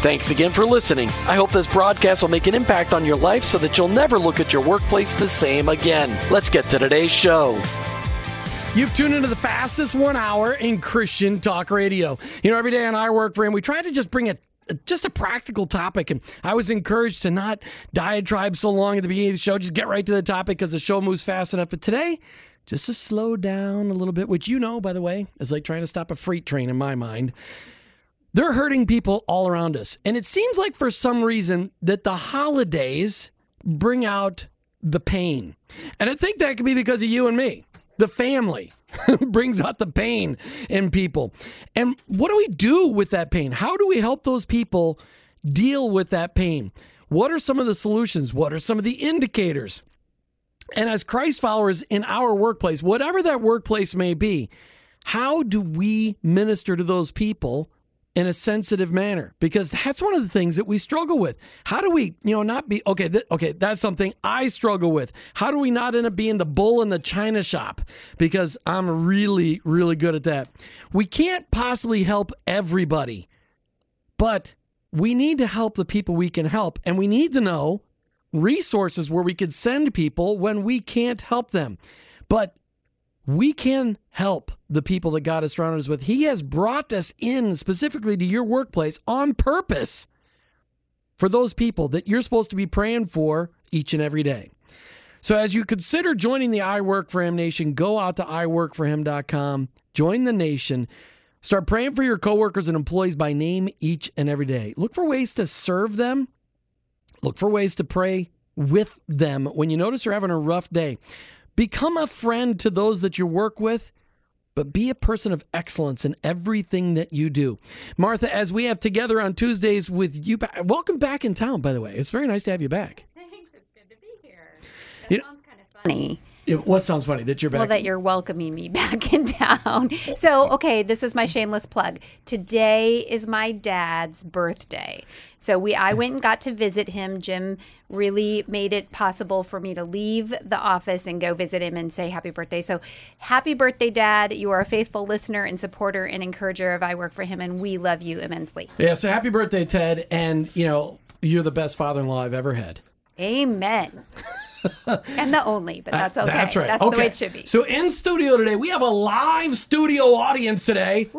Thanks again for listening. I hope this broadcast will make an impact on your life so that you'll never look at your workplace the same again. Let's get to today's show. You've tuned into the fastest one hour in Christian talk radio. You know, every day on I Work for Him, we try to just bring it just a practical topic. And I was encouraged to not diatribe so long at the beginning of the show, just get right to the topic because the show moves fast enough. But today, just to slow down a little bit, which you know, by the way, is like trying to stop a freight train in my mind. They're hurting people all around us. And it seems like for some reason that the holidays bring out the pain. And I think that could be because of you and me. The family brings out the pain in people. And what do we do with that pain? How do we help those people deal with that pain? What are some of the solutions? What are some of the indicators? And as Christ followers in our workplace, whatever that workplace may be, how do we minister to those people in a sensitive manner because that's one of the things that we struggle with. How do we, you know, not be okay? Th- okay, that's something I struggle with. How do we not end up being the bull in the china shop? Because I'm really, really good at that. We can't possibly help everybody, but we need to help the people we can help, and we need to know resources where we could send people when we can't help them. But we can help the people that God has surrounded us with. He has brought us in specifically to your workplace on purpose for those people that you're supposed to be praying for each and every day. So as you consider joining the I Work for Him Nation, go out to iworkforhim.com, join the nation, start praying for your coworkers and employees by name each and every day. Look for ways to serve them. Look for ways to pray with them when you notice they're having a rough day. Become a friend to those that you work with, but be a person of excellence in everything that you do. Martha, as we have together on Tuesdays with you, back, welcome back in town, by the way. It's very nice to have you back. Thanks. It's good to be here. That You- sounds kind of funny. It- what sounds funny that you're back? Well, that you're welcoming me back in town. So, okay, this is my shameless plug. Today is my dad's birthday. So we I went and got to visit him. Jim really made it possible for me to leave the office and go visit him and say happy birthday. So, happy birthday, Dad. You are a faithful listener and supporter and encourager of I Work for Him, and we love you immensely. yeah, so happy birthday, Ted. And, you know, you're the best father in law I've ever had. Amen. and the only, but uh, that's okay. That's right. That's okay. the way it should be. So in studio today, we have a live studio audience today.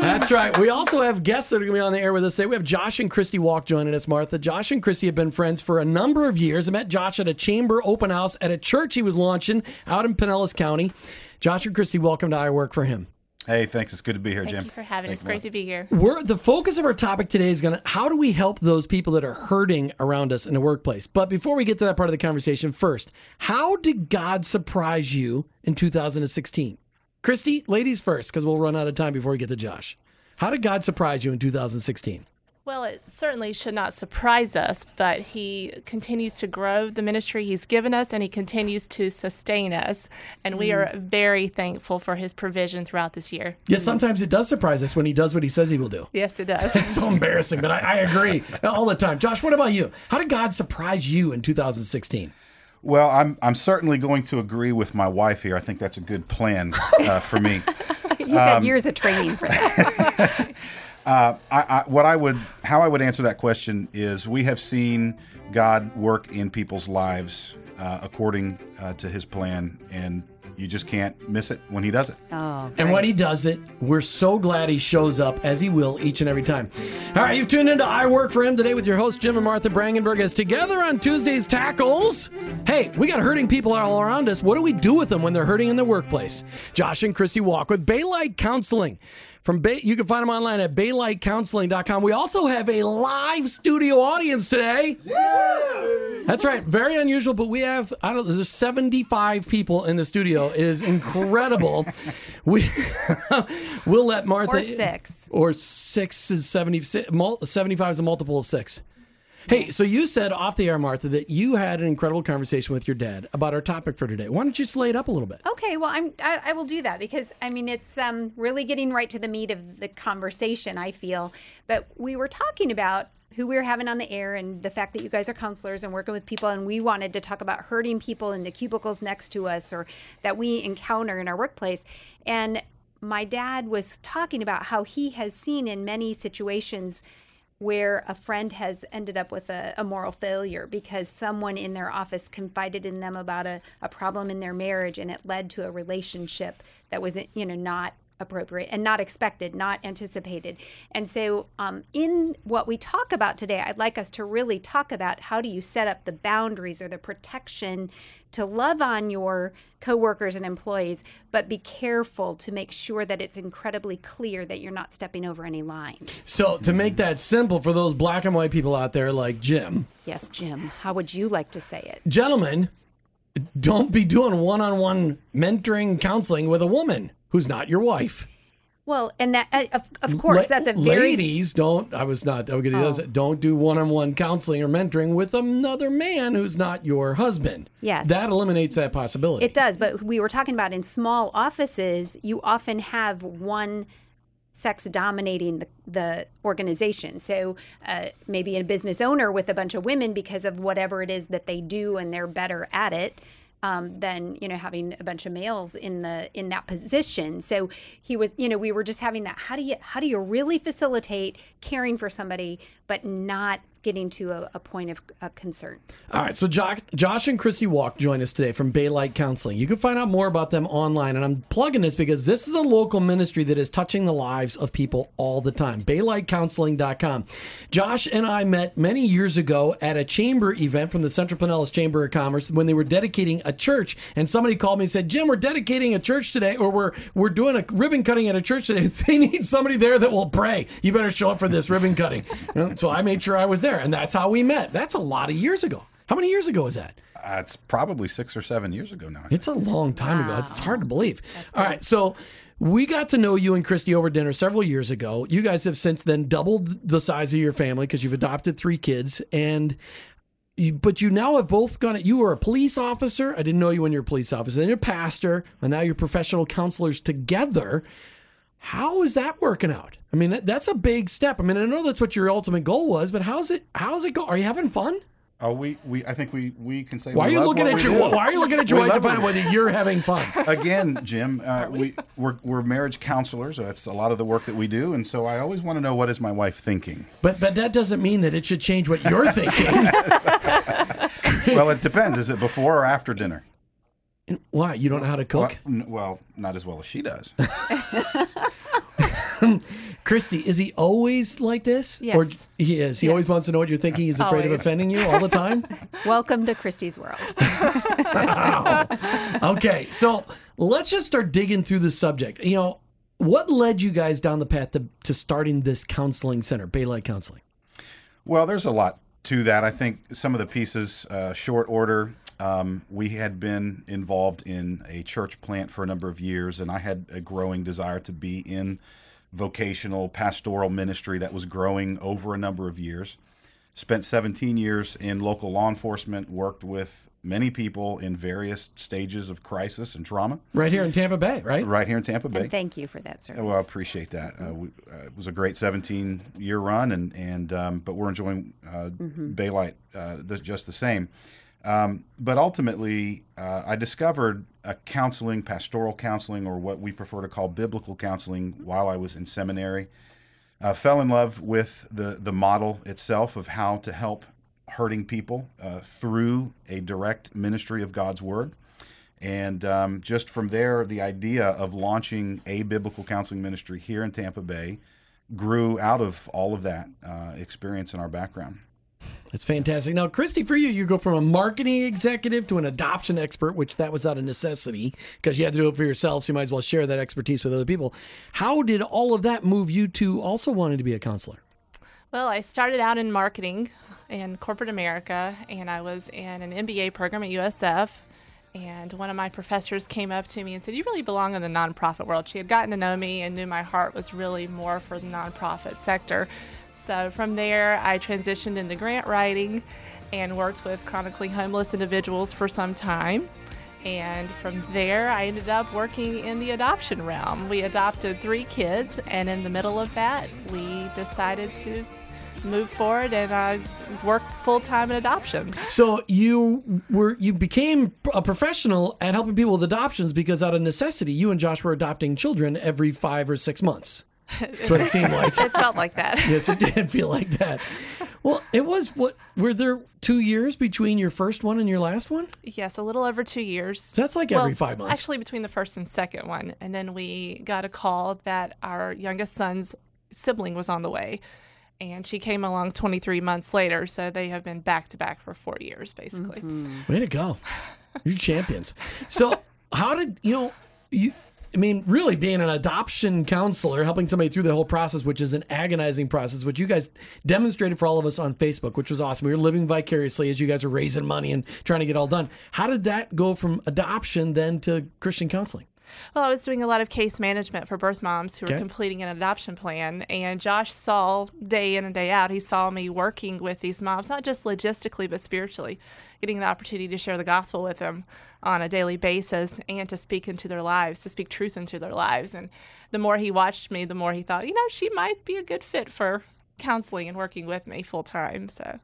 That's right. We also have guests that are going to be on the air with us today. We have Josh and Christy Waulk joining us, Martha. Josh and Christy have been friends for a number of years. I met Josh at a chamber open house at a church he was launching out in Pinellas County. Josh and Christy, welcome to I Work for Him. Hey, thanks. It's good to be here, Jim. Thank you for having us. Thanks, Great to be here. We're the focus of our topic today is going to how do we help those people that are hurting around us in the workplace. But before we get to that part of the conversation, first, how did God surprise you in 2016? Christy, ladies first, because we'll run out of time before we get to Josh. How did God surprise you in 2016? Well, it certainly should not surprise us, but he continues to grow the ministry he's given us and he continues to sustain us. And we are very thankful for his provision throughout this year. Yes, sometimes it does surprise us when he does what he says he will do. Yes, it does. It's so embarrassing, but I, I agree all the time. Josh, what about you? How did God surprise you in 2016? Well, I'm I'm certainly going to agree with my wife here. I think that's a good plan uh, for me. He's had years of training for that. Uh, I, I, what I would, how I would answer that question is, we have seen God work in people's lives uh, according uh, to His plan, and you just can't miss it when He does it. Oh, And when he does it, we're so glad he shows up as he will each and every time. All right, you've tuned into I Work for Him today with your host, Jim and Martha Brangenberg, as together on Tuesday's Tackles, Hey, we got hurting people all around us. What do we do with them when they're hurting in the workplace? Josh and Christy Waulk with Baylight Counseling. From Bay, you can find them online at baylightcounseling.com. We also have a live studio audience today. Yeah. That's right. Very unusual, but we have I don't there's 75 people in the studio. It is incredible. we we'll let Martha Or six. or 6 is 70 75 is a multiple of 6. Hey, so you said off the air, Martha, that you had an incredible conversation with your dad about our topic for today. Why don't you just lay it up a little bit? Okay, well, I'm I, I will do that because I mean it's um, really getting right to the meat of the conversation. I feel, but we were talking about who we were having on the air and the fact that you guys are counselors and working with people, and we wanted to talk about hurting people in the cubicles next to us or that we encounter in our workplace, and my dad was talking about how he has seen in many situations where a friend has ended up with a, a, moral failure because someone in their office confided in them about a, a problem in their marriage and it led to a relationship that was you know not appropriate and not expected not anticipated and so um, in what we talk about today i'd like us to really talk about how do you set up the boundaries or the protection to love on your coworkers and employees but be careful to make sure that it's incredibly clear that you're not stepping over any lines So, to make that simple for those black and white people out there like Jim, Yes, Jim. How would you like to say it? gentlemen, don't be doing one on one mentoring counseling with a woman who's not your wife. Well, and that uh, of, of course La- that's a very ladies don't. I was not. I was gonna Oh. don't do one on one counseling or mentoring with another man who's not your husband. Yes. that eliminates that possibility. It does, but we were talking about in small offices, you often have one sex dominating the, the organization. So uh, maybe a business owner with a bunch of women because of whatever it is that they do and they're better at it. Um, than you know having a bunch of males in the in that position. So he was you know we were just having that. How do you how do you really facilitate caring for somebody but not getting to a, a point of uh, concern? All right, so Josh, Josh and Christy Waulk join us today from Baylight Counseling. You can find out more about them online, and I'm plugging this because this is a local ministry that is touching the lives of people all the time. BaylightCounseling.com. Josh and I met many years ago at a chamber event from the Central Pinellas Chamber of Commerce when they were dedicating a church, and somebody called me and said, "Jim, we're dedicating a church today, or we're we're doing a ribbon cutting at a church today. They need somebody there that will pray. You better show up for this ribbon cutting." So I made sure I was there, and that's how we met. That's a lot of years ago. How many years ago is that? Uh, it's probably six or seven years ago now. It's a long time ago. It's hard to believe. All right, so we got to know you and Christy over dinner several years ago. You guys have since then doubled the size of your family because you've adopted three kids, and you, but you now have both gone. You were a police officer. I didn't know you when you were a police officer. Then you're a pastor, and now you're professional counselors together. How is that working out? I mean, that's a big step. I mean, I know that's what your ultimate goal was, but how's it? How's it go? Are you having fun? Oh, we, we I think we, we can say. Why are you looking at your? Why are you looking at your wife to find out whether you're having fun? Again, Jim, uh, we we're, we're marriage counselors. That's a lot of the work that we do, and so I always want to know what is my wife thinking. But but that doesn't mean that it should change what you're thinking. well, it depends. Is it before or after dinner? And Why? You don't know how to Well, cook? n- well, not as well as she does. Christy, is he always like this? Or Yes. he is. He always wants to know what you're thinking. He's afraid of offending you all the time. Welcome to Christy's world. okay, so let's just start digging through the subject. You know, what led you guys down the path to, to starting this counseling center, Baylight Counseling? Well, there's a lot to that. I think some of the pieces, uh, short order. Um, we had been involved in a church plant for a number of years, and I had a growing desire to be in vocational pastoral ministry that was growing over a number of years. Spent 17 years in local law enforcement, worked with many people in various stages of crisis and trauma Right here in Tampa Bay, right? right here in Tampa Bay. And thank you for that service. Well, I appreciate that. Uh, we, uh, it was a great 17 year run, and and um, but we're enjoying uh, Baylight uh, th- just the same. Um, but ultimately, uh, I discovered a counseling, pastoral counseling, or what we prefer to call biblical counseling, while I was in seminary. Uh, fell in love with the the model itself of how to help hurting people uh, through a direct ministry of God's word. And um, just from there, the idea of launching a biblical counseling ministry here in Tampa Bay grew out of all of that uh, experience in our background. It's fantastic. Now, Christy, for you, you go from a marketing executive to an adoption expert, which that was out of necessity because you had to do it for yourself. So you might as well share that expertise with other people. How did all of that move you to also wanting to be a counselor? Well, I started out in marketing in corporate America, and I was in an MBA program at USF. And one of my professors came up to me and said, You really belong in the nonprofit world. She had gotten to know me and knew my heart was really more for the nonprofit sector. So from there, I transitioned into grant writing and worked with chronically homeless individuals for some time. And from there, I ended up working in the adoption realm. We adopted three kids, and in the middle of that, we decided to move forward and uh, work full time in adoption. So you were you became a professional at helping people with adoptions because out of necessity, you and Josh were adopting children every five or six months. That's what it seemed like. It felt like that. yes, it did feel like that. Well, it was what were there two years between your first one and your last one? Yes, a little over two years. So that's like every five months. Actually, between the first and second one. And then we got a call that our youngest son's sibling was on the way. And she came along 23 months later. So they have been back to back for four years, basically. Way to go. You're champions. So, how did, you know, you, I mean, really being an adoption counselor, helping somebody through the whole process, which is an agonizing process, which you guys demonstrated for all of us on Facebook, which was awesome. We were living vicariously as you guys were raising money and trying to get all done. How did that go from adoption then to Christian counseling? Well, I was doing a lot of case management for birth moms who were Okay. completing an adoption plan, and Josh saw day in and day out, he saw me working with these moms, not just logistically, but spiritually, getting the opportunity to share the gospel with them on a daily basis and to speak into their lives, to speak truth into their lives. And the more he watched me, the more he thought, you know, she might be a good fit for counseling and working with me full time. So.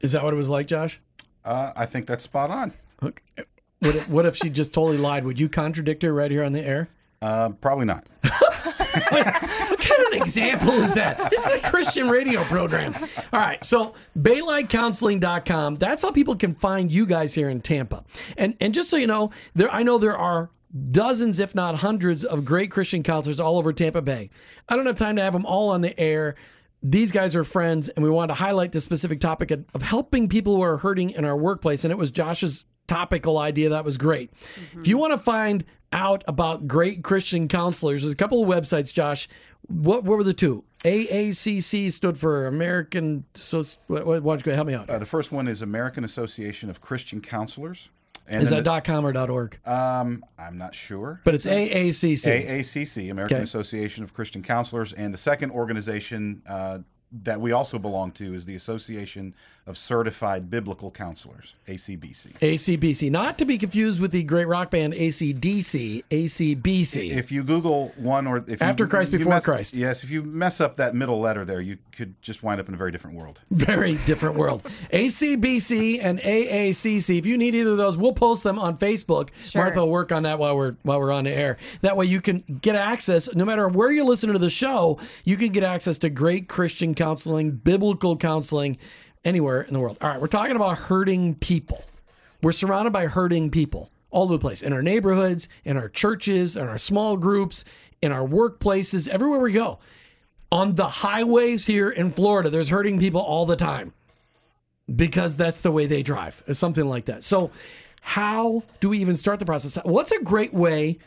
Is that what it was like, Josh? Uh, I think that's spot on. Okay. What if, what if she just totally lied? Would you contradict her right here on the air? Uh, probably not. What kind of an example is that? This is a Christian radio program. All right, so BaylightCounseling.com. That's how people can find you guys here in Tampa. And and just so you know, there I know there are dozens, if not hundreds, of great Christian counselors all over Tampa Bay. I don't have time to have them all on the air. These guys are friends, and we wanted to highlight the specific topic of, of helping people who are hurting in our workplace. And it was Josh's topical idea that was great. If you want to find out about great Christian counselors, there's a couple of websites, Josh. What, what were the two? AACC stood for American. So, what, what, why don't you help me out? Uh, the first one is American Association of Christian Counselors. And Is that dot .com or dot .org? um, I'm not sure. But it's AACC. AACC, American Okay. Association of Christian Counselors, and the second organization uh, that we also belong to is the Association of Certified Biblical Counselors, ACBC. ACBC, not to be confused with the great rock band ACDC, ACBC. If you Google one or if After you, Christ, you before mess- Christ. yes, if you mess up that middle letter there, you could just wind up in a very different world. Very different world. ACBC and AACC. If you need either of those, we'll post them on Facebook. Sure. Martha will work on that while we're while we're on the air. That way you can get access, no matter where you're listening to the show, you can get access to great Christian counseling, biblical counseling, anywhere in the world. All right, we're talking about hurting people. We're surrounded by hurting people all over the place in our neighborhoods, in our churches, in our small groups, in our workplaces, everywhere we go. On the highways here in Florida, there's hurting people all the time because that's the way they drive, or something like that. So, how do we even start the process? What's a great way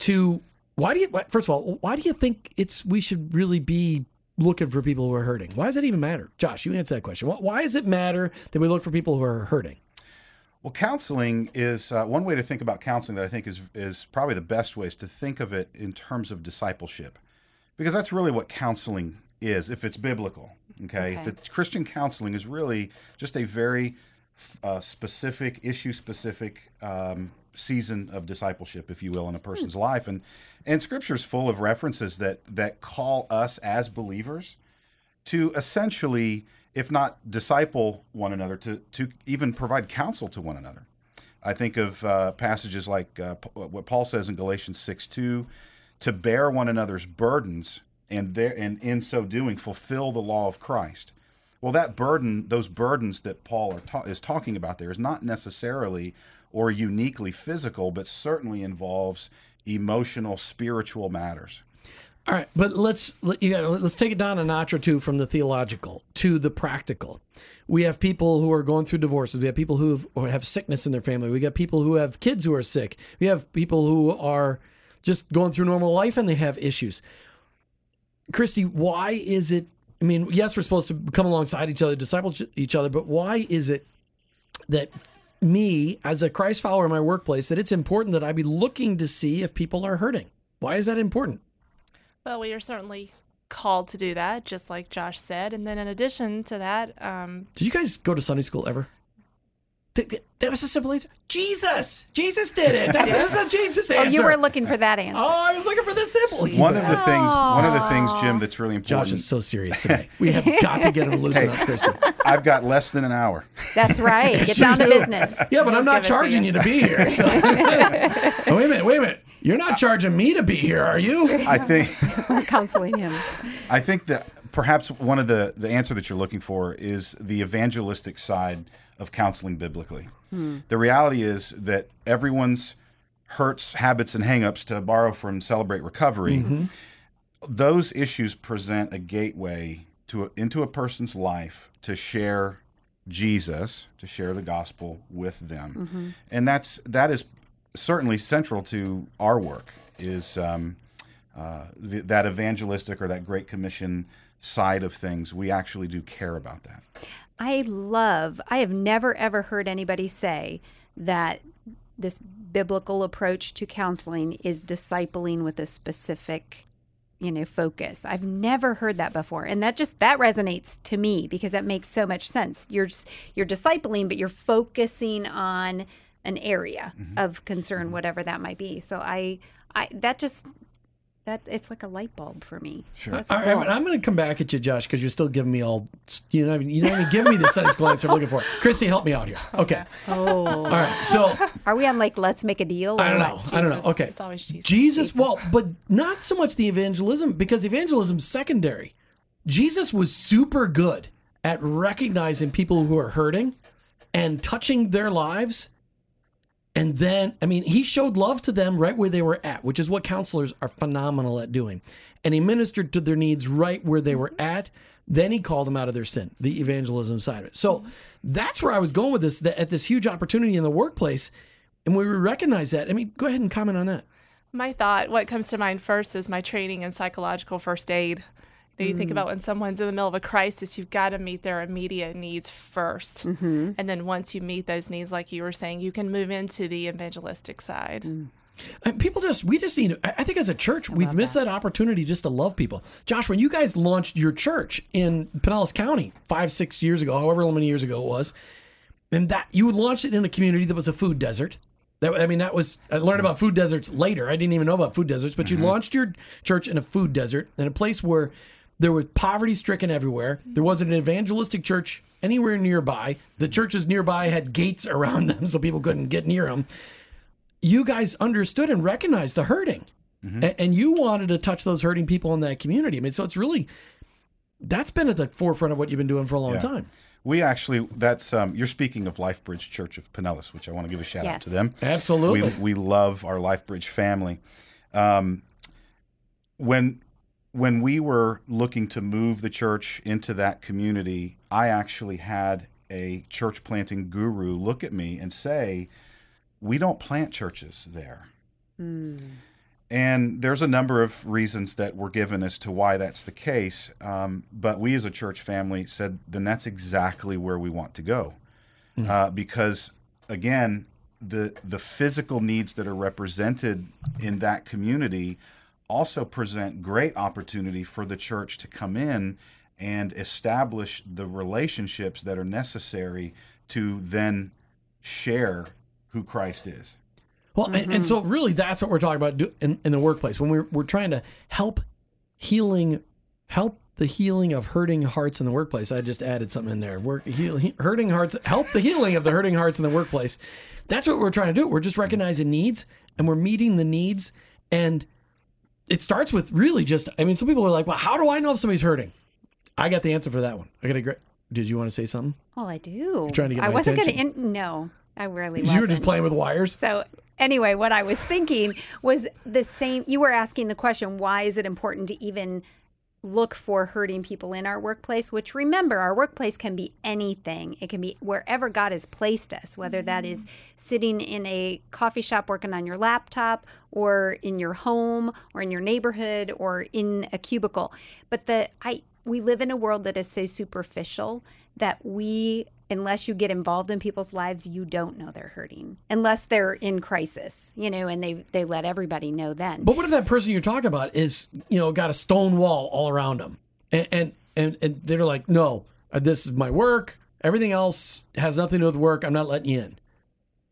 to? Why do you? First of all, why do you think it's we should really be looking for people who are hurting? Why does that even matter, Josh? You answer that question. Why- Why does it matter that we look for people who are hurting? Well, counseling is uh, one way to think about counseling that I think is is probably the best way is to think of it in terms of discipleship, because that's really what counseling is if it's biblical. Okay, if it's Christian counseling is really just a very uh, specific, issue specific um, season of discipleship, if you will, in a person's life, and and Scripture is full of references that that call us as believers to essentially, if not disciple one another, to, to even provide counsel to one another. I think of uh, passages like uh, what Paul says in Galatians 6 2, to bear one another's burdens and, there, and in so doing fulfill the law of Christ. Well, that burden, those burdens that Paul are ta- is talking about there, is not necessarily or uniquely physical, but certainly involves emotional, spiritual matters. All right, but let's let- you gotta, let's take it down a notch or two from the theological to the practical. We have people who are going through divorces. We have people who have, have sickness in their family. We got people who have kids who are sick. We have people who are just going through normal life and they have issues. Christy, why is it? I mean, yes, we're supposed to come alongside each other, disciple each other, but why is it that me, as a Christ follower in my workplace, that it's important that I be looking to see if people are hurting? Why is that important? Well, we are certainly called to do that, just like Josh said. And then in addition to that, um, Did you guys go to Sunday school ever? Th- th- That was a simple answer. Jesus, Jesus did it. That's, that's a Jesus oh, answer. Oh, answer. you were looking for that answer. Oh, I was looking for the simple. One of the things, one of the things, Jim, that's really important. Josh is so serious today. We have got to get him to loosen up, Christy. I've got less than an hour. That's right. Get down to business. Yeah, but I'm not give it to charging you. you. to be here. So. Oh, wait a minute. Wait a minute. You're not charging me to be here, are you? I think. We're counseling him. I think that perhaps one of the the answer that you're looking for is the evangelistic side of counseling biblically. The reality is that everyone's hurts, habits, and hangups, to borrow from Celebrate Recovery, those issues present a gateway to a, into a person's life to share Jesus, to share the gospel with them, and that's that is certainly central to our work. Is um, uh, th- that evangelistic or that Great Commission side of things, we actually do care about that. I love, I have never ever heard anybody say that this biblical approach to counseling is discipling with a specific you know focus. I've never heard that before. And that just that resonates to me because that makes so much sense. You're just, you're discipling but you're focusing on an area mm-hmm. of concern mm-hmm. whatever that might be. So i i that just that it's like a light bulb for me Sure. All right, but I'm going to come back at you, Josh, because you're still giving me all you know. You know, giving me the Sunday school answer I'm looking for. Christy, help me out here. Okay. oh All right. So are we on like let's make a deal I don't what? know. I don't know. Okay. It's always Jesus. Jesus. Well, but not so much the evangelism because evangelism's secondary. Jesus was super good at recognizing people who are hurting and touching their lives. And then, I mean, he showed love to them right where they were at, which is what counselors are phenomenal at doing. And he ministered to their needs right where they were mm-hmm. at. Then he called them out of their sin, the evangelism side of it. So mm-hmm. that's where I was going with this, that at this huge opportunity in the workplace. And we recognize that. I mean, go ahead and comment on that. My thought, what comes to mind first is my training in psychological first aid. You, know, you think about when someone's in the middle of a crisis, you've got to meet their immediate needs 1st And then once you meet those needs, like you were saying, you can move into the evangelistic side. And people just, we just need, I I think as a church, we've missed that. opportunity just to love people. Josh, when you guys launched your church in Pinellas County five, six years ago, however many years ago it was, and that you launched it in a community that was a food desert. That, I mean, that was, I learned about food deserts later. I didn't even know about food deserts, but you launched your church in a food desert, in a place where there was poverty stricken everywhere. There wasn't an evangelistic church anywhere nearby. The churches nearby had gates around them so people couldn't get near them you guys understood and recognized the hurting A- and, you wanted to touch those hurting people in that community i mean so it's really that's been at the forefront of what you've been doing for a long Yeah. time We actually, that's, um, you're speaking of LifeBridge Church of Pinellas, which I want to give a shout out to them. absolutely We, we love our LifeBridge family. Um, when when we were looking to move the church into that community, I actually had a church planting guru look at me and say, "We don't plant churches there." And there's a number of reasons that were given as to why that's the case. Um, but we as a church family said, then that's exactly where we want to go. Uh, because, again, the, the physical needs that are represented in that community also present great opportunity for the church to come in and establish the relationships that are necessary to then share who Christ is. well and, and so mm-hmm. really that's what we're talking about in, in the workplace. When we're, we're trying to help healing help the healing of hurting hearts in the workplace. I just added something in there. Work heal, he- hurting hearts help the healing of the hurting hearts in the workplace. That's what we're trying to do. We're just recognizing needs and we're meeting the needs and it starts with really just i mean some people are like well how do i know if somebody's hurting i got the answer for that one i got a great did you want to say something Well, I do. trying to get I wasn't going to. In- no, I really you wasn't. were just playing with wires So anyway, what I was thinking was the same. You were asking the question, why is it important to even look for hurting people in our workplace? Which remember, our workplace can be anything. It can be wherever God has placed us, whether that is mm-hmm. sitting in a coffee shop working on your laptop, or in your home, or in your neighborhood, or in a cubicle. But the I we live in a world that is so superficial that we unless you get involved in people's lives you don't know they're hurting unless they're in crisis you know and they they let everybody know then But what if that person you're talking about is, you know, got a stone wall all around them, and and and, and they're like, no, uh, this is my work. Everything else has nothing to do with work. I'm not letting you in.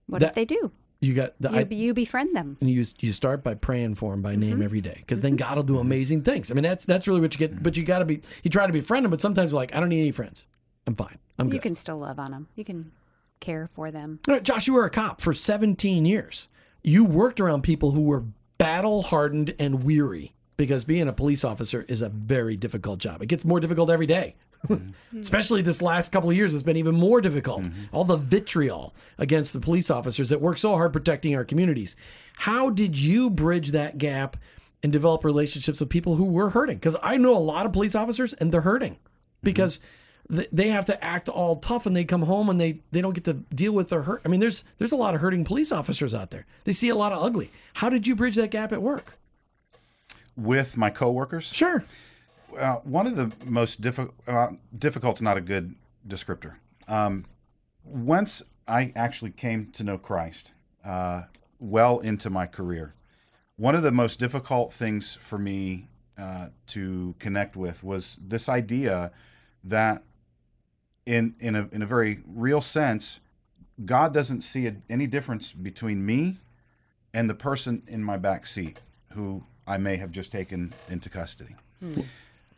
what that- if they do You got the, you, I, you befriend them and you you start by praying for him by Mm-hmm. name every day, because then God will do amazing things. I mean, that's that's really what you get. But you got to be you try to befriend them, but sometimes like I don't need any friends. I'm fine. I'm good. you can still love on them you can care for them All right, Josh, you were a cop for 17 years. You worked around people who were battle hardened and weary because being a police officer is a very difficult job. It gets more difficult every day. Mm-hmm. Especially this last couple of years, it's been even more difficult. Mm-hmm. All the vitriol against the police officers that work so hard protecting our communities. How did you bridge that gap and develop relationships with people who were hurting? Because I know a lot of police officers and they're hurting mm-hmm. because th- they have to act all tough and they come home and they, they don't get to deal with their hurt. I mean, there's there's a lot of hurting police officers out there. They see a lot of ugly. How did you bridge that gap at work? With my coworkers, Sure. uh, one of the most difficult uh, difficult's not a good descriptor. Um, once I actually came to know Christ, uh, well into my career, one of the most difficult things for me uh, to connect with was this idea that, in in a in a very real sense, God doesn't see a, any difference between me and the person in my back seat who I may have just taken into custody.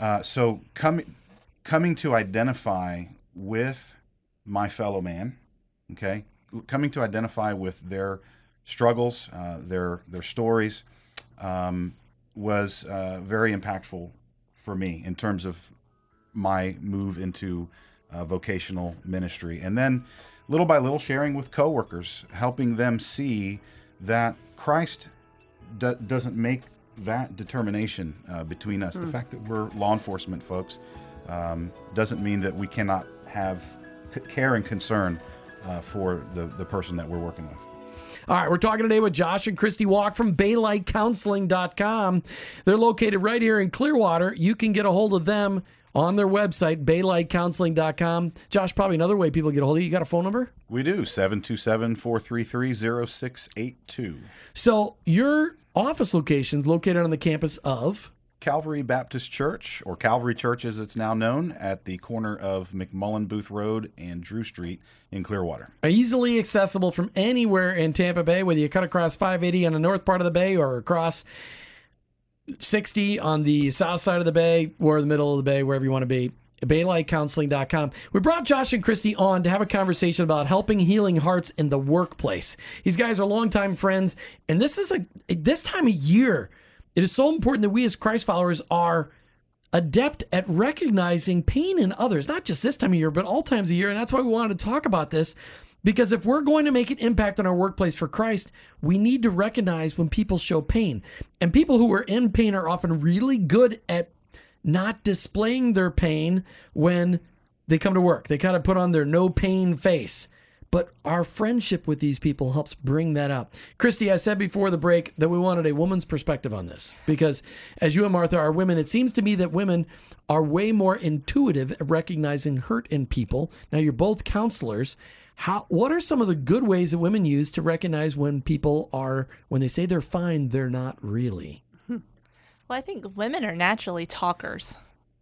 Uh, so coming coming to identify with my fellow man, okay, coming to identify with their struggles, uh, their their stories, um, was uh, very impactful for me in terms of my move into uh, vocational ministry, and then little by little sharing with coworkers, helping them see that Christ do- doesn't make that determination uh, between us. The fact that we're law enforcement folks um, doesn't mean that we cannot have c- care and concern uh, for the, the person that we're working with. All right, we're talking today with Josh and Christy Waulk from BaylightCounseling.com. They're located right here in Clearwater. You can get a hold of them on their website, BaylightCounseling.com. Josh, probably another way people get a hold of you. You got a phone number? We do 727 433 0682. So your office location's located on the campus of Calvary Baptist Church, or Calvary Church as it's now known, at the corner of McMullen Booth Road and Drew Street in Clearwater. easily accessible from anywhere in Tampa Bay, whether you cut across 580 on the north part of the bay or across 60 on the south side of the bay or the middle of the bay, wherever you want to be. BaylightCounseling.com. We brought Josh and Christy on to have a conversation about helping healing hearts in the workplace. These guys are longtime friends, and this is a this time of year. It is so important that we as Christ followers are adept at recognizing pain in others, not just this time of year, but all times of year. And that's why we wanted to talk about this. Because if we're going to make an impact on our workplace for Christ, we need to recognize when people show pain. And people who are in pain are often really good at not displaying their pain when they come to work. They kind of put on their no pain face. But our friendship with these people helps bring that up. Christy, I said before the break that we wanted a woman's perspective on this because, as you and Martha are women, it seems to me that women are way more intuitive at recognizing hurt in people. Now, you're both counselors. How? What are some of the good ways that women use to recognize when people are, when they say they're fine, they're not really? Well, I think women are naturally talkers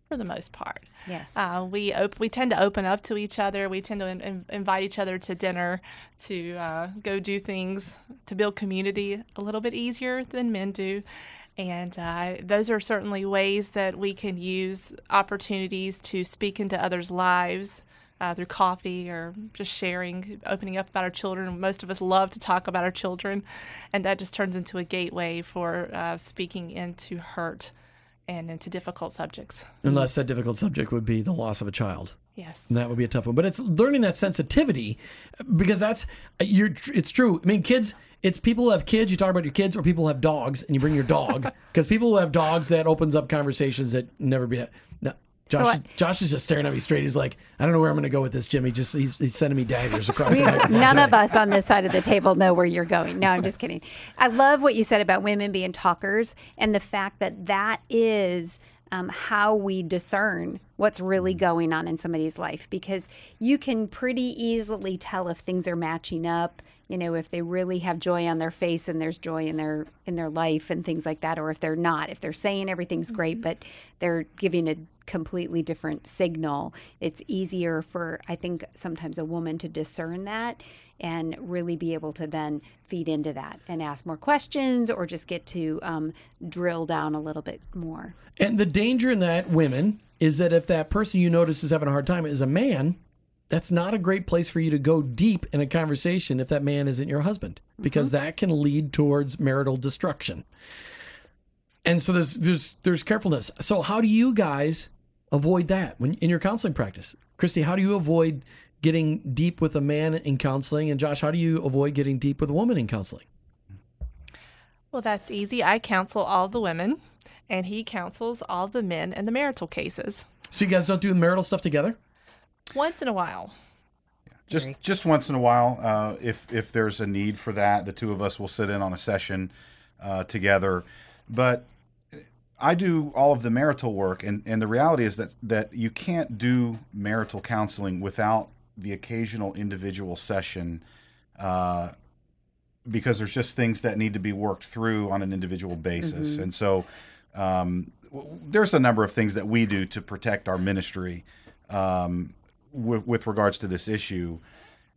for the most part. Yes. Uh, we op- we tend to open up to each other. We tend to in- in- invite each other to dinner, to uh, go do things, to build community a little bit easier than men do. And uh, those are certainly ways that we can use opportunities to speak into others' lives uh, through coffee or just sharing, opening up about our children. Most of us love to talk about our children, and that just turns into a gateway for uh, speaking into hurt and into difficult subjects. Unless that difficult subject would be the loss of a child. Yes. That would be a tough one, but it's learning that sensitivity because that's you're. It's true. I mean, kids. It's people who have kids. You talk about your kids, or people who have dogs, and you bring your dog because people who have dogs that opens up conversations that never be. No, Josh, I- Josh is just staring at me straight. He's like, I don't know where I'm going to go with this, Jimmy. Just he's, he's sending me daggers across the. None today. of us on this side of the table know where you're going. No, I'm just kidding. I love what you said about women being talkers and the fact that that is um, how we discern what's really going on in somebody's life because you can pretty easily tell if things are matching up you know if they really have joy on their face and there's joy in their in their life and things like that or if they're not if they're saying everything's great but they're giving a completely different signal it's easier for i think sometimes a woman to discern that and really be able to then feed into that and ask more questions or just get to um, drill down a little bit more And the danger in that, women, is that if that person you notice is having a hard time is a man, that's not a great place for you to go deep in a conversation if that man isn't your husband, because that can lead towards marital destruction. And so there's there's there's carefulness. So how do you guys avoid that when in your counseling practice? Christy, how do you avoid getting deep with a man in counseling? And Josh, how do you avoid getting deep with a woman in counseling? Well, that's easy. I counsel all the women, and he counsels all the men in the marital cases So you guys don't do marital stuff together? once in a while. Just just once in a while, uh, if if there's a need for that, the two of us will sit in on a session uh, together. But I do all of the marital work, and, and the reality is that that you can't do marital counseling without the occasional individual session, uh, because there's just things that need to be worked through on an individual basis, and so um, there's a number of things that we do to protect our ministry. Um, with, with regards to this issue.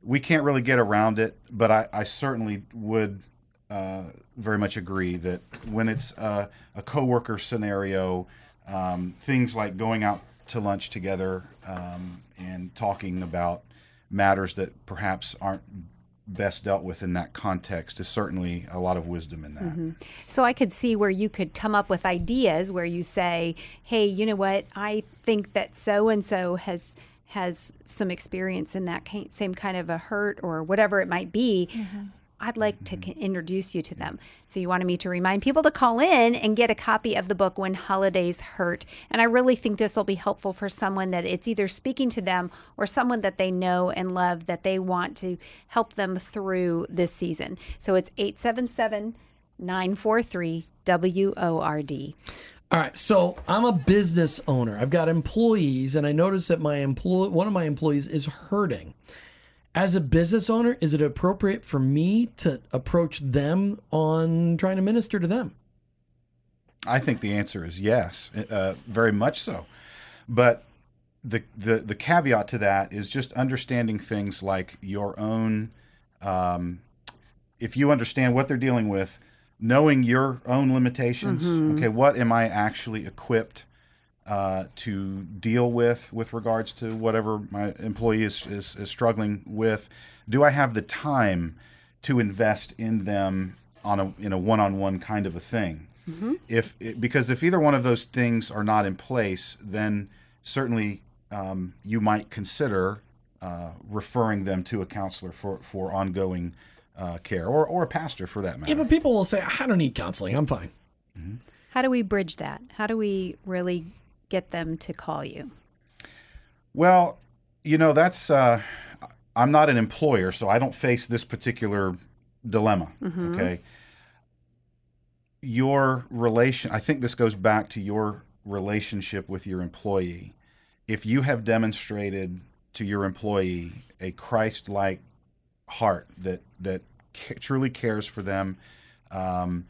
We can't really get around it, but I, I certainly would uh, very much agree that when it's a, a coworker scenario, um, things like going out to lunch together um, and talking about matters that perhaps aren't best dealt with in that context is certainly a lot of wisdom in that. So I could see where you could come up with ideas where you say, "Hey, you know what? I think that so and so has has some experience in that same kind of a hurt or whatever it might be." I'd like to mm-hmm. introduce you to them. So you wanted me to remind people to call in and get a copy of the book When Holidays Hurt. And I really think this will be helpful for someone that it's either speaking to them or someone that they know and love that they want to help them through this season. So it's 877 943 WORD. All right, so I'm a business owner. I've got employees, and I notice that my employee, one of my employees, is hurting. As a business owner, is it appropriate for me to approach them on trying to minister to them? I think the answer is yes, uh, very much so. But the, the the caveat to that is just understanding things like your own. Um, if you understand what they're dealing with, knowing your own limitations. Okay, what am I actually equipped uh, to deal with with regards to whatever my employee is, is is struggling with? Do I have the time to invest in them on a in a one on one kind of a thing? if because if either one of those things are not in place, then certainly um, you might consider uh, referring them to a counselor for for ongoing uh, care, or or a pastor for that matter. Yeah, but people will say, I don't need counseling. I'm fine. How do we bridge that? How do we really get them to call you? Well, you know, that's uh, I'm not an employer, so I don't face this particular dilemma. Okay. Your relation, I think this goes back to your relationship with your employee. If you have demonstrated to your employee a Christ-like heart that that truly cares for them, um,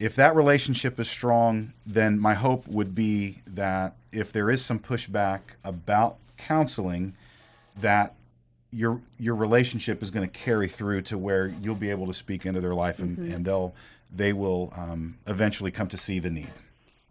if that relationship is strong, then my hope would be that if there is some pushback about counseling, that your your relationship is going to carry through to where you'll be able to speak into their life and, and they'll they will um, eventually come to see the need.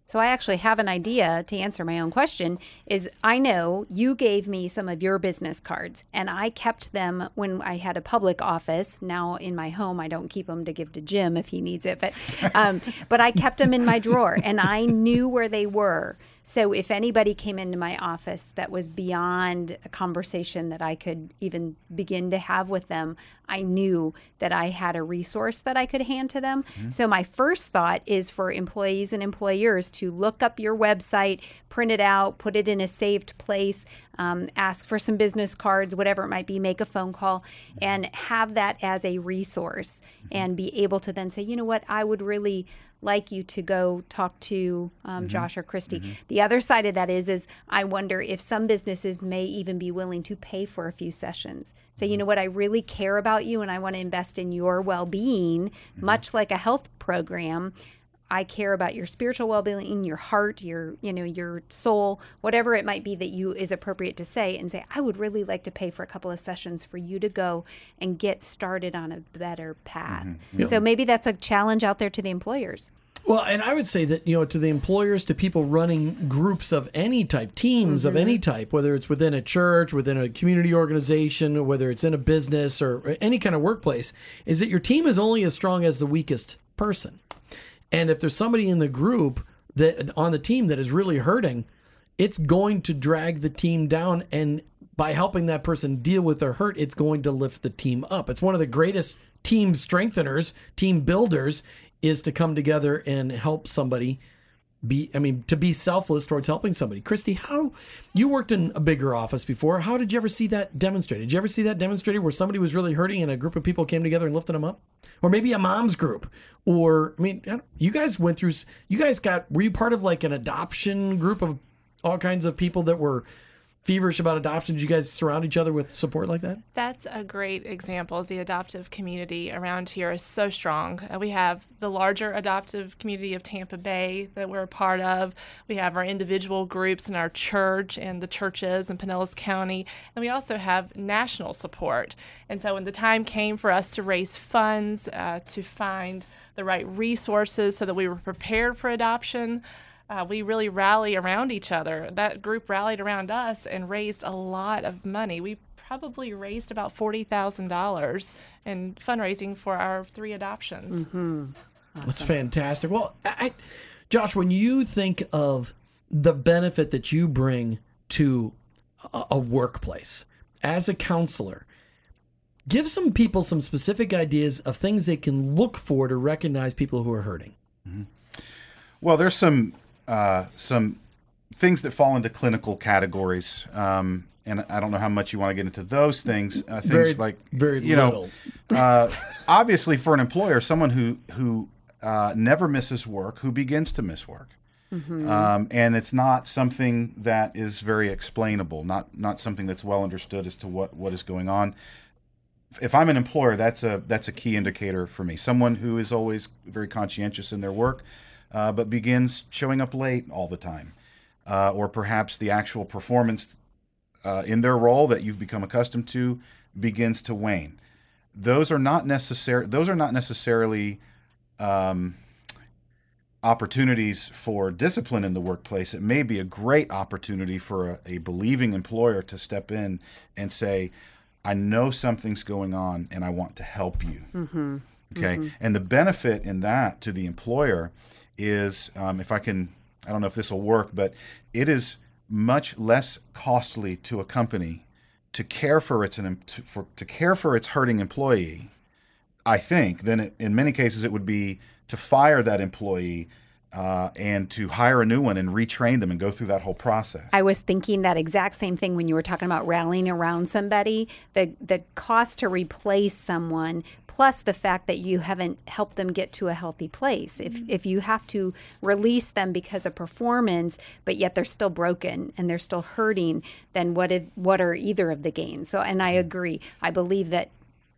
So I actually have an idea to answer my own question is I know you gave me some of your business cards and I kept them when I had a public office. Now in my home I don't keep them to give to Jim if he needs it, but um, but I kept them in my drawer and I knew where they were So if anybody came into my office that was beyond a conversation that I could even begin to have with them, I knew that I had a resource that I could hand to them. Mm-hmm. So my first thought is for employees and employers to look up your website, print it out, put it in a saved place, um, ask for some business cards, whatever it might be, make a phone call, mm-hmm. and have that as a resource mm-hmm. and be able to then say, you know what, I would really like you to go talk to um, mm-hmm. Josh or Christy. Mm-hmm. The other side of that is, is I wonder if some businesses may even be willing to pay for a few sessions. Say, you mm-hmm. know what, I really care about you and I want to invest in your well-being, much like a health program. I care about your spiritual well-being, your heart, your you know your soul, whatever it might be that you is appropriate to say, and say, I would really like to pay for a couple of sessions for you to go and get started on a better path. Mm-hmm. So maybe that's a challenge out there to the employers. Well, and I would say that, you know, to the employers, to people running groups of any type, teams of any mm-hmm. type, whether it's within a church, within a community organization, whether it's in a business or any kind of workplace, is that your team is only as strong as the weakest person. And if there's somebody in the group that on the team that is really hurting, it's going to drag the team down. And by helping that person deal with their hurt, it's going to lift the team up. It's one of the greatest team strengtheners, team builders, is to come together and help somebody be i mean to be selfless towards helping somebody. Christy how you worked in a bigger office before. How did you ever see that demonstrated? Did you ever see that demonstrated where somebody was really hurting and a group of people came together and lifted them up? Or maybe a mom's group. Or i mean you guys went through you guys got were you part of like an adoption group of all kinds of people that were feverish about adoption did you guys surround each other with support like that That's a great example. The adoptive community around here is so strong. Uh, we have the larger adoptive community of Tampa Bay that we're a part of. We have our individual groups in our church and the churches in Pinellas County, and we also have national support. And so, when the time came for us to raise funds uh, to find the right resources so that we were prepared for adoption. Uh, we really rally around each other. That group rallied around us and raised a lot of money. We probably raised about forty thousand dollars in fundraising for our three adoptions. That's fantastic. Well, I, I- Josh, when you think of the benefit that you bring to a, a workplace as a counselor, give some people some specific ideas of things they can look for to recognize people who are hurting. Well, there's some uh, some things that fall into clinical categories, um, and I don't know how much you want to get into those things. Uh, things Very- like very you little. know, uh, obviously for an employer, someone who who uh, never misses work, who begins to miss work. Um, and it's not something that is very explainable, not not something that's well understood as to what, what is going on if I'm an employer, that's a that's a key indicator for me. Someone who is always very conscientious in their work, uh, but begins showing up late all the time, uh, or perhaps the actual performance uh, in their role that you've become accustomed to begins to wane. Those are not necessary. Those are not necessarily um, opportunities for discipline in the workplace. It may be a great opportunity for a, a believing employer to step in and say, I know something's going on and I want to help you. Okay. And the benefit in that to the employer is um, if I can, I don't know if this will work, but it is much less costly to a company to care for its to, for, to care for its hurting employee I think, then it, in many cases it would be to fire that employee uh, and to hire a new one and retrain them and go through that whole process. I was thinking that exact same thing when you were talking about rallying around somebody. The the cost to replace someone, plus the fact that you haven't helped them get to a healthy place. If if you have to release them because of performance, but yet they're still broken and they're still hurting, then what if what are either of the gains? So, and I agree. I believe that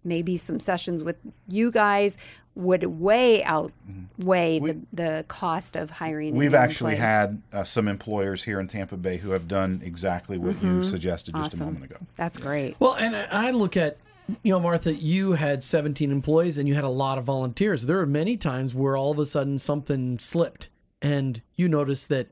maybe some sessions with you guys would way outweigh the, the cost of hiring. We've actually employee. had uh, some employers here in Tampa Bay who have done exactly what you suggested just a moment ago. That's great. Well, and I I look at, you know, Martha, you had 17 employees and you had a lot of volunteers. There are many times where all of a sudden something slipped and you notice that,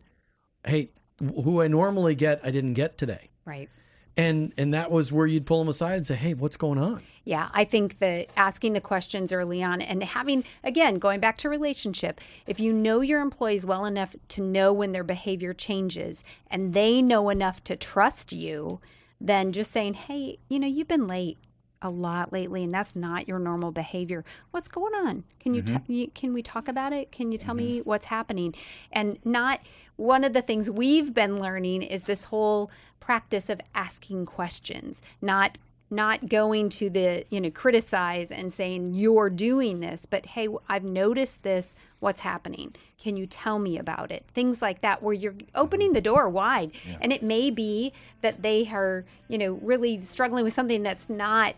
hey, who I normally get, I didn't get today. Right. And and that was where you'd pull them aside and say, "Hey, what's going on?" Yeah, I think that asking the questions early on and having, again, going back to relationship, if you know your employees well enough to know when their behavior changes and they know enough to trust you, then just saying, hey, you know, you've been late a lot lately and that's not your normal behavior. What's going on? Can you, Mm-hmm. t- can we talk about it? Can you tell me what's happening? And not one of the things we've been learning is this whole practice of asking questions not not going to the you know criticize and saying you're doing this but hey i've noticed this. What's happening? Can you tell me about it? Things like that where you're opening the door wide. And it may be that they are you know really struggling with something that's not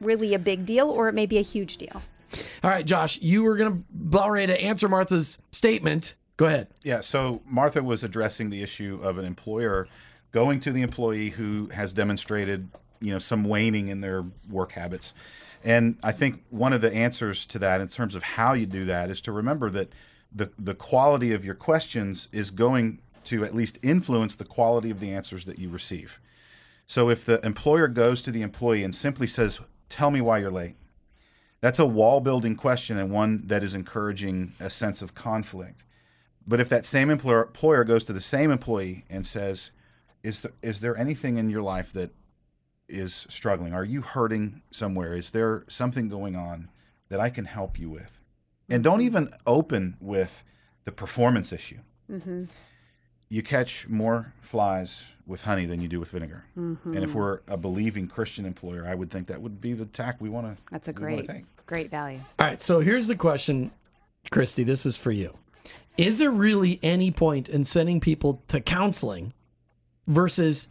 really a big deal or it may be a huge deal All right, Josh, you were going to about ready to answer Martha's statement. Go ahead. Yeah, so Martha was addressing the issue of an employer going to the employee who has demonstrated, you know, some waning in their work habits. And I think one of the answers to that in terms of how you do that is to remember that the the quality of your questions is going to at least influence the quality of the answers that you receive. So if the employer goes to the employee and simply says, "Tell me why you're late." That's a wall building question and one that is encouraging a sense of conflict. But if that same employer, employer goes to the same employee and says, is there, is there anything in your life that is struggling? Are you hurting somewhere? Is there something going on that I can help you with? And don't mm-hmm. even open with the performance issue. Mm-hmm. You catch more flies with honey than you do with vinegar. Mm-hmm. And if we're a believing Christian employer, I would think that would be the tack we want to. that's a great take. great value All right, so here's the question, Christy. This is for you. Is there really any point in sending people to counseling versus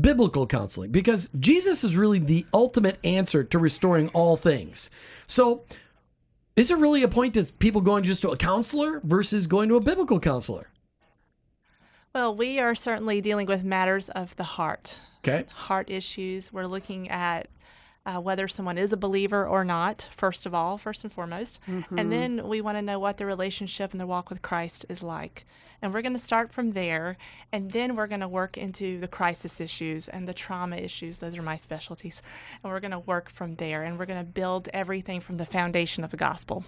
biblical counseling? Because Jesus is really the ultimate answer to restoring all things. So, is there really a point to people going just to a counselor versus going to a biblical counselor? Well, we are certainly dealing with matters of the heart, Okay. heart issues. We're looking at uh, whether someone is a believer or not, first of all, first and foremost. And then we want to know what their relationship and their walk with Christ is like. And we're going to start from there. And then we're going to work into the crisis issues and the trauma issues. Those are my specialties. And we're going to work from there. And we're going to build everything from the foundation of the gospel.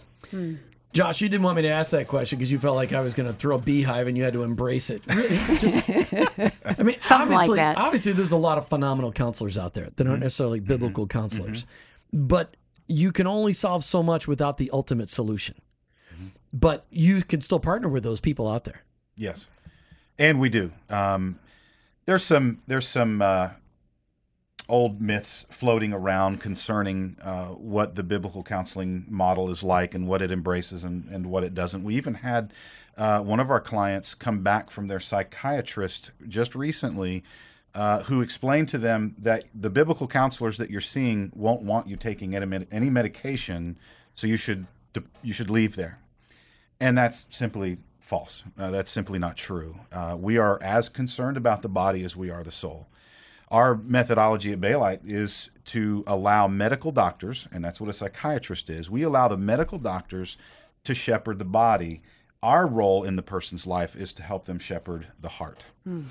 Josh, you didn't want me to ask that question because you felt like I was going to throw a beehive and you had to embrace it. Just, I mean, Something like obviously, that. obviously, there's a lot of phenomenal counselors out there that aren't Mm-hmm. necessarily biblical counselors, but you can only solve so much without the ultimate solution. Mm-hmm. But you can still partner with those people out there. Yes, and we do. Um, there's some there's some uh, old myths floating around concerning uh, what the biblical counseling model is like and what it embraces and, and what it doesn't. We even had uh, one of our clients come back from their psychiatrist just recently. Uh, who explained to them that the biblical counselors that you're seeing won't want you taking any, med- any medication, so you should you should leave there and that's simply false. Uh, that's simply not true. Uh, we are as concerned about the body as we are the soul. Our methodology at Baylight is to allow medical doctors, and that's what a psychiatrist is. We allow the medical doctors to shepherd the body. Our role in the person's life is to help them shepherd the heart. Hmm.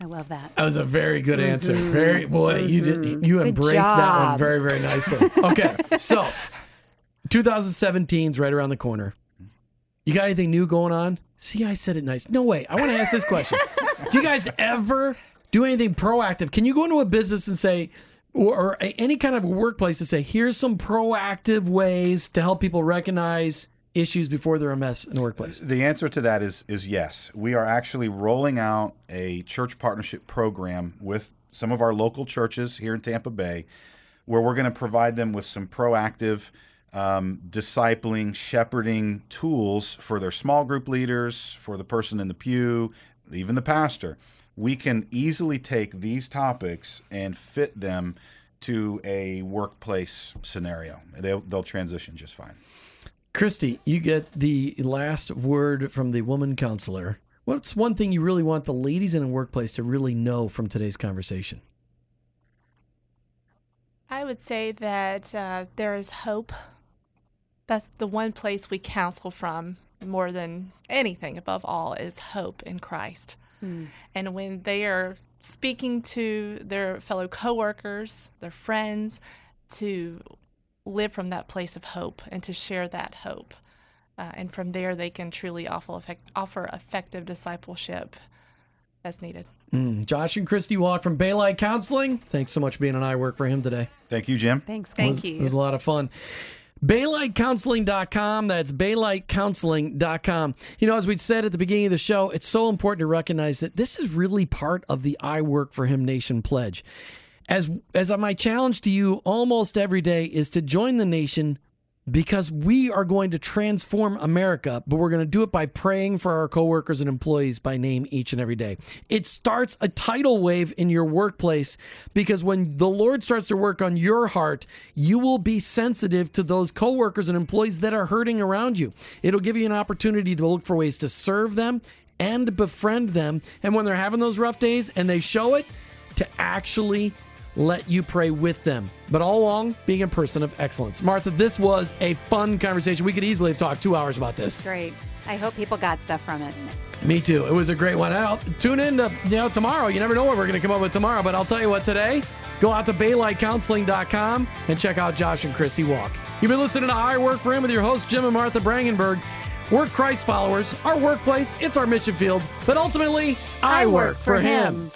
i love that That was a very good mm-hmm. answer. Very boy, you did mm-hmm. you embraced that one very very nicely. Okay, so 2017 is right around the corner. You got anything new going on? See, I said it nice. No way. I want to ask this question. do you guys ever do anything proactive? Can you go into a business and say, or, or any kind of workplace to say, here's some proactive ways to help people recognize issues before they're a mess in the workplace? The answer to that is is yes. We are actually rolling out a church partnership program with some of our local churches here in Tampa Bay, where we're going to provide them with some proactive um, discipling, shepherding tools for their small group leaders, for the person in the pew, even the pastor. We can easily take these topics and fit them to a workplace scenario. They'll, they'll transition just fine. Christy, you get the last word from the woman counselor. What's one thing you really want the ladies in a workplace to really know from today's conversation? I would say that uh, there is hope. That's the one place we counsel from more than anything above all is hope in Christ. And when they are speaking to their fellow coworkers, their friends, to live from that place of hope and to share that hope. Uh, and from there, they can truly offer, effect- offer effective discipleship as needed. Mm. Josh and Christy Waulk from Baylight Counseling. Thanks so much for being on I Work for Him today. Thank you, Jim. Thanks. Thank it was, you. It was a lot of fun. BaylightCounseling.com. That's BaylightCounseling.com. You know, as we said at the beginning of the show, it's so important to recognize that this is really part of the I Work for Him Nation pledge. As as my challenge to you almost every day is to join the nation because we are going to transform America, but we're going to do it by praying for our coworkers and employees by name each and every day. It starts a tidal wave in your workplace because when the Lord starts to work on your heart, you will be sensitive to those coworkers and employees that are hurting around you. It'll give you an opportunity to look for ways to serve them and befriend them. And when they're having those rough days and they show it, to actually let you pray with them, but all along being a person of excellence. Martha, this was a fun conversation. We could easily have talked two hours about this. Great. I hope people got stuff from it. Me too. It was a great one. I'll tune in to you know tomorrow. You never know what we're going to come up with tomorrow, but I'll tell you what today. Go out to BaylightCounseling.com and check out Josh and Christy Waulk. You've been listening to I Work for Him with your hosts Jim and Martha Brangenberg. We're Christ followers. Our workplace, it's our mission field, but ultimately, I, work, for him.